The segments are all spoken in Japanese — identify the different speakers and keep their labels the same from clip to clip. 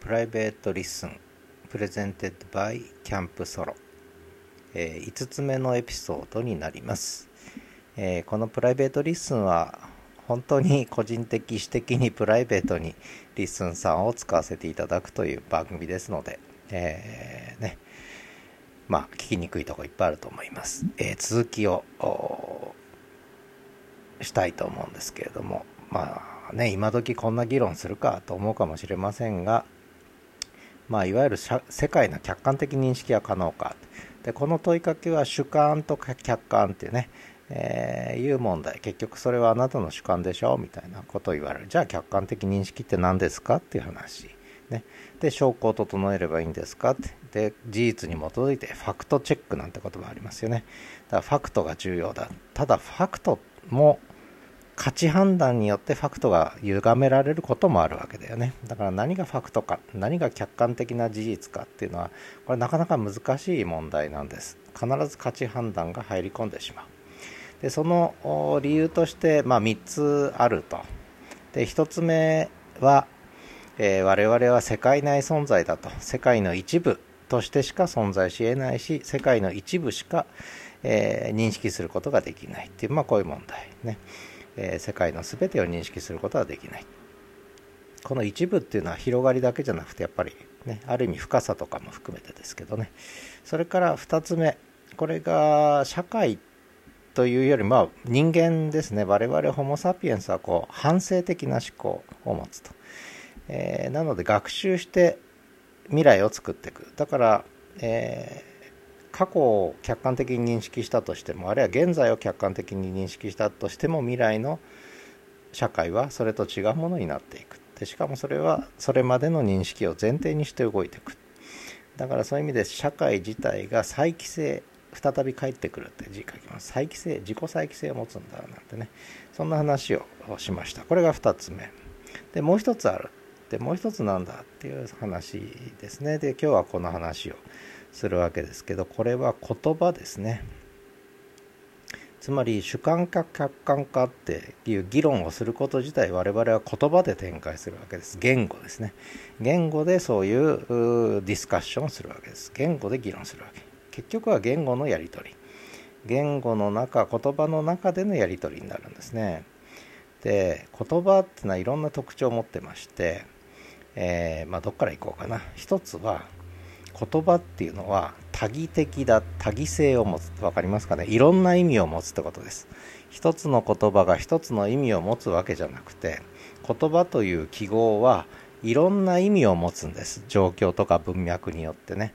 Speaker 1: Private Listen presented by キャンプソロ、え5つ目のエピソードになります、えー、このプライベートリッスンは本当に個人的私的にプライベートにリッスンさんを使わせていただくという番組ですので、えー、ね。まあ聞きにくいとこいっぱいあると思います、え、続きをしたいと思うんですけれども。まあね今時こんな議論するかと思うかもしれませんがまあ、いわゆる世界の客観的認識は可能か。でこの問いかけは主観と客観っていうね、えー、いう問題。結局それはあなたの主観でしょみたいなことを言われる。じゃあ客観的認識って何ですかっていう話、ね、で証拠を整えればいいんですか？ってで事実に基づいてファクトチェックなんて言葉ありますよね。だからファクトが重要だ。ただファクトも価値判断によってファクトが歪められることもあるわけだよね。だから何がファクトか何が客観的な事実かっていうのはこれなかなか難しい問題なんです。必ず価値判断が入り込んでしまう。でその理由として、まあ、3つあると。で1つ目は、えー、我々は世界内存在だと。世界の一部としてしか存在しえないし世界の一部しか、えー、認識することができないっていう、まあ、こういう問題ね。えー、世界の全てを認識することはできない。この一部っていうのは広がりだけじゃなくてやっぱりねある意味深さとかも含めてですけどね。それから2つ目これが社会というよりまあ人間ですね。我々ホモ・サピエンスはこう反省的な思考を持つと、えー、なので学習して未来を作っていく。だから、え過去を客観的に認識したとしてもあるいは現在を客観的に認識したとしても未来の社会はそれと違うものになっていく。でしかもそれはそれまでの認識を前提にして動いていく。だからそういう意味で社会自体が再帰性再び帰ってくるって字書きます。再帰性自己再帰性を持つんだなんてね。そんな話をしました。これが2つ目。でもう一つある。でもう一つなんだっていう話ですね。で今日はこの話をするわけですけどこれは言葉ですね。つまり主観か客観かっていう議論をすること自体我々は言葉で展開するわけです。言語ですね。言語でそういうディスカッションをするわけです。言語で議論するわけ。結局は言語のやり取り。言語の中言葉の中でのやり取りになるんですね。で言葉っていうのはいろんな特徴を持ってまして、えー、まあ、どっからいこうかな。一つは言葉っていうのは多義的だ多義性を持つ分かりますかね？いろんな意味を持つってことです。一つの言葉が一つの意味を持つわけじゃなくて言葉という記号はいろんな意味を持つんです。状況とか文脈によってね。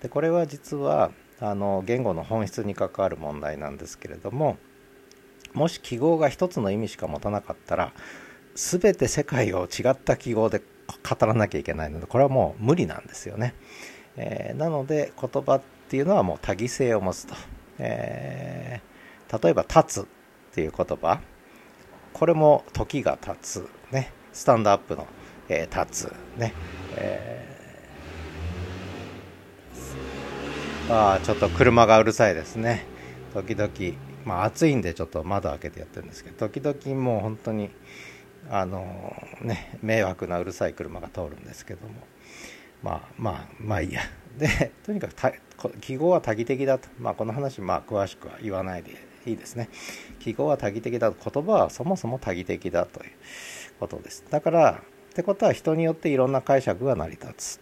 Speaker 1: でこれは実はあの言語の本質に関わる問題なんですけれどももし記号が一つの意味しか持たなかったら全て世界を違った記号で語らなきゃいけないのでこれはもう無理なんですよね。えー、なので言葉っていうのはもう多義性を持つと、えー、例えば「立つ」っていう言葉。これも時が経つ。ね。スタンドアップの、えー、立つ。ね、えー、ああちょっと車がうるさいですね。時々まあ暑いんでちょっと窓開けてやってるんですけど時々もう本当にあのね迷惑なうるさい車が通るんですけども。まあまあまあいいや。でとにかく記号は多義的だと、まあ、この話、まあ、詳しくは言わないでいいですね。記号は多義的だと。言葉はそもそも多義的だということです。だからってことは人によっていろんな解釈が成り立つ。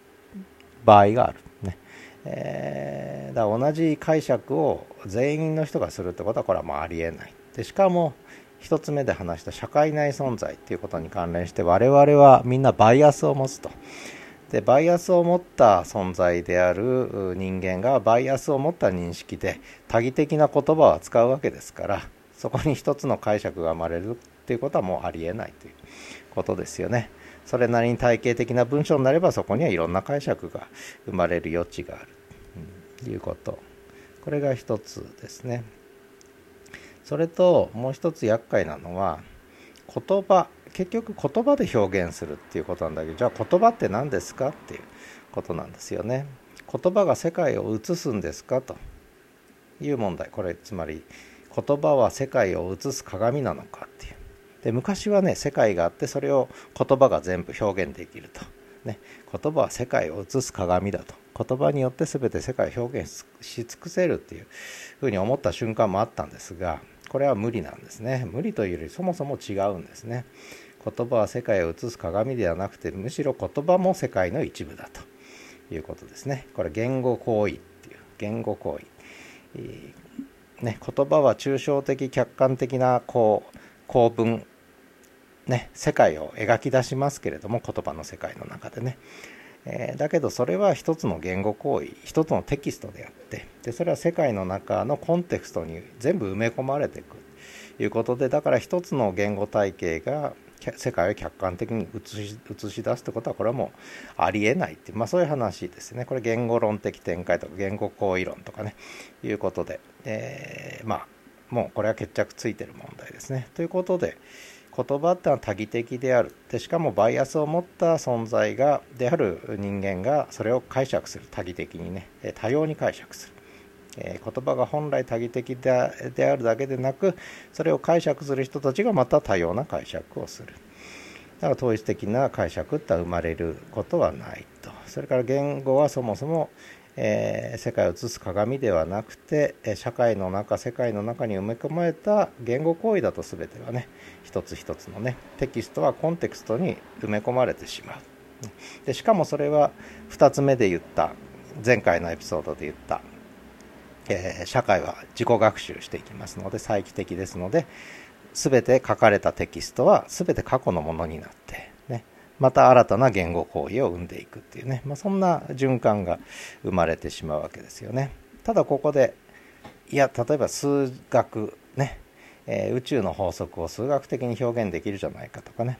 Speaker 1: 場合がある。ね。えー、だから同じ解釈を全員の人がするってことはこれはもうありえない。でしかも1つ目で話した社会内存在っていうことに関連して我々はみんなバイアスを持つと。でバイアスを持った存在である人間がバイアスを持った認識で多義的な言葉を使うわけですからそこに一つの解釈が生まれるっていうことはもうありえないということですよね。それなりに体系的な文章になればそこにはいろんな解釈が生まれる余地があるということこれが一つですね。それともう一つ厄介なのは言葉結局言葉で表現するっていうことなんだけどじゃあ言葉って何ですかっていうことなんですよね。言葉が世界を映すんですかと。いう問題。これつまり言葉は世界を映す鏡なのかっていう。で昔はね世界があってそれを言葉が全部表現できると。ね、言葉は世界を映す鏡だと。言葉によって全て世界を表現し尽くせるっていうふうに思った瞬間もあったんですがこれは無理なんですね。無理というよりそもそも違うんですね。言葉は世界を映す鏡ではなくてむしろ言葉も世界の一部だと。いうことですね。これ言語行為っていう。言語行為、ね、言葉は抽象的客観的なこう構文。ね、世界を描き出しますけれども言葉の世界の中でね、えー、だけどそれは一つの言語行為一つのテキストであってでそれは世界の中のコンテクストに全部埋め込まれていく。ということでだから一つの言語体系が世界を客観的に映し出すってことはこれはもうありえない。っていう、まあ、そういう話ですね。これ言語論的展開とか言語行為論とかね。いうことで、えー、まあもうこれは決着ついてる問題ですね。ということで、言葉ってのは多義的である。でしかもバイアスを持った存在がである人間がそれを解釈する。多義的にね。多様に解釈する、えー、言葉が本来多義的であるだけでなくそれを解釈する人たちがまた多様な解釈をする。だから統一的な解釈って生まれることはないと。それから言語はそもそもえー、世界を映す鏡ではなくて社会の中世界の中に埋め込まれた言語行為だと全てはね一つ一つのねテキストはコンテクストに埋め込まれてしまう。でしかもそれは2つ目で言った前回のエピソードで言った、えー、社会は自己学習していきますので再帰的ですので全て書かれたテキストは全て過去のものになってまた新たな言語行為を生んでいくっていうね、まあ、そんな循環が生まれてしまうわけですよね。ただここでいや例えば数学ね、えー、宇宙の法則を数学的に表現できるじゃないかとかね、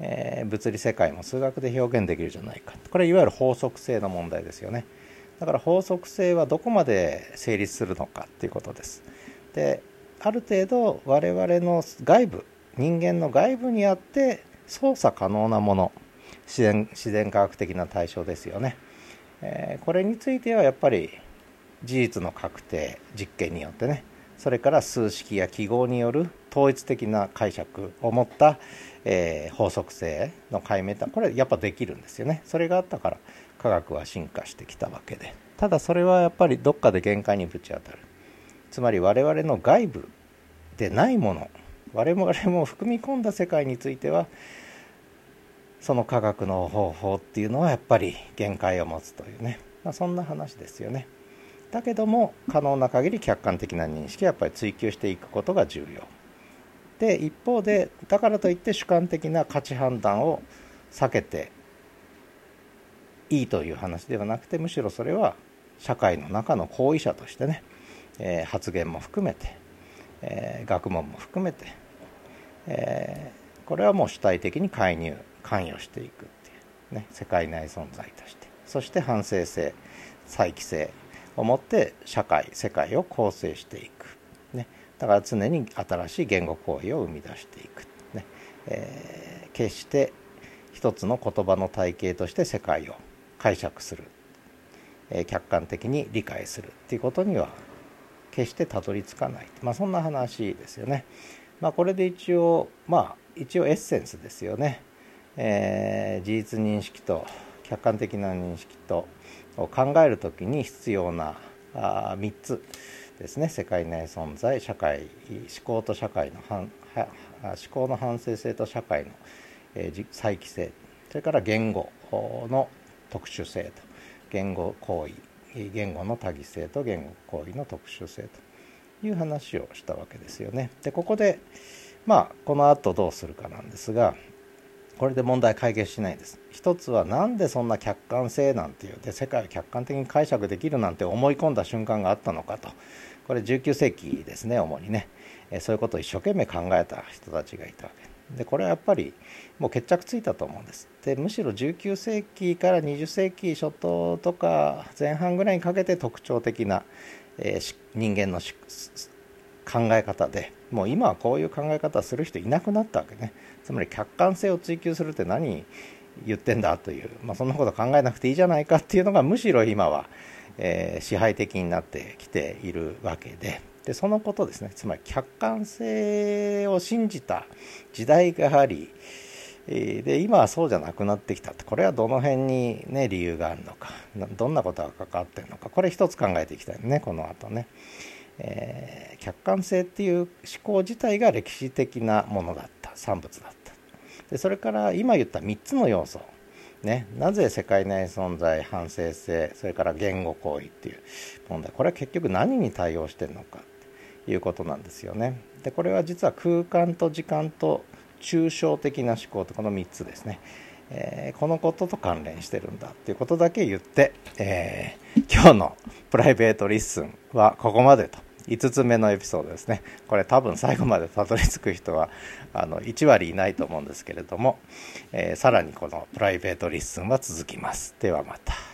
Speaker 1: えー、物理世界も数学で表現できるじゃないかこれいわゆる法則性の問題ですよね。だから法則性はどこまで成立するのかっていうことです。である程度我々の外部人間の外部にあって操作可能なもの。自然自然科学的な対象ですよね、えー、これについてはやっぱり事実の確定実験によってね。それから数式や記号による統一的な解釈を持った、えー、法則性の解明ってこれやっぱできるんですよね。それがあったから科学は進化してきたわけで。ただそれはやっぱりどっかで限界にぶち当たる。つまり我々の外部でないもの我々も含み込んだ世界についてはその科学の方法っていうのはやっぱり限界を持つというね、まあ、そんな話ですよね。だけども可能な限り客観的な認識はやっぱり追求していくことが重要。で一方でだからといって主観的な価値判断を避けていいという話ではなくてむしろそれは社会の中の行為者としてね、えー、発言も含めて、えー、学問も含めて、えー、これはもう主体的に介入関与していくっていうね世界内存在としてそして反省性再帰性を持って社会世界を構成していく、ね、だから常に新しい言語行為を生み出していく、ねえー、決して一つの言葉の体系として世界を解釈する、えー、客観的に理解するっていうことには決してたどり着かない、まあ、そんな話ですよね。まあ、これで一応まあ一応エッセンスですよね。えー、事実認識と客観的な認識とを考える時に必要なあ3つですね。世界内存在社会思考と社会の反思考の反省性と社会の、えー、再帰性。それから言語の特殊性と。言語行為。言語の多義性と言語行為の特殊性という話をしたわけですよね。でここでまあこの後どうするかなんですがこれで問題解決しないんです。一つは何でそんな客観性なんていうで世界を客観的に解釈できるなんて思い込んだ瞬間があったのかと。これ19世紀ですね主にね。そういうことを一生懸命考えた人たちがいたわけ。でこれはやっぱりもう決着ついたと思うんです。でむしろ19世紀から20世紀初頭とか前半ぐらいにかけて特徴的な、えー、人間の考え方でもう今はこういう考え方する人いなくなったわけね。つまり客観性を追求するって何言ってんだという、まあ、そんなこと考えなくていいじゃないかっていうのがむしろ今は、えー、支配的になってきているわけで。でそのことですね。つまり客観性を信じた時代があり、で今はそうじゃなくなってきたってこれはどの辺に、ね、理由があるのかどんなことが関わってるのかこれ一つ考えていきたいねこの後ね。えー、客観性っていう思考自体が歴史的なものだった。産物だった。でそれから今言った3つの要素。ね、なぜ世界内存在反省性それから言語行為っていう問題。これは結局何に対応してるのか。いうことなんですよね。でこれは実は空間と時間と抽象的な思考とこの3つですね、えー、このことと関連してるんだっていうことだけ言って、えー、今日のプライベートリッスンはここまでと5つ目のエピソードですねこれ多分最後までたどり着く人はあの1割いないと思うんですけれども、えー、さらにこのプライベートリッスンは続きますではまた。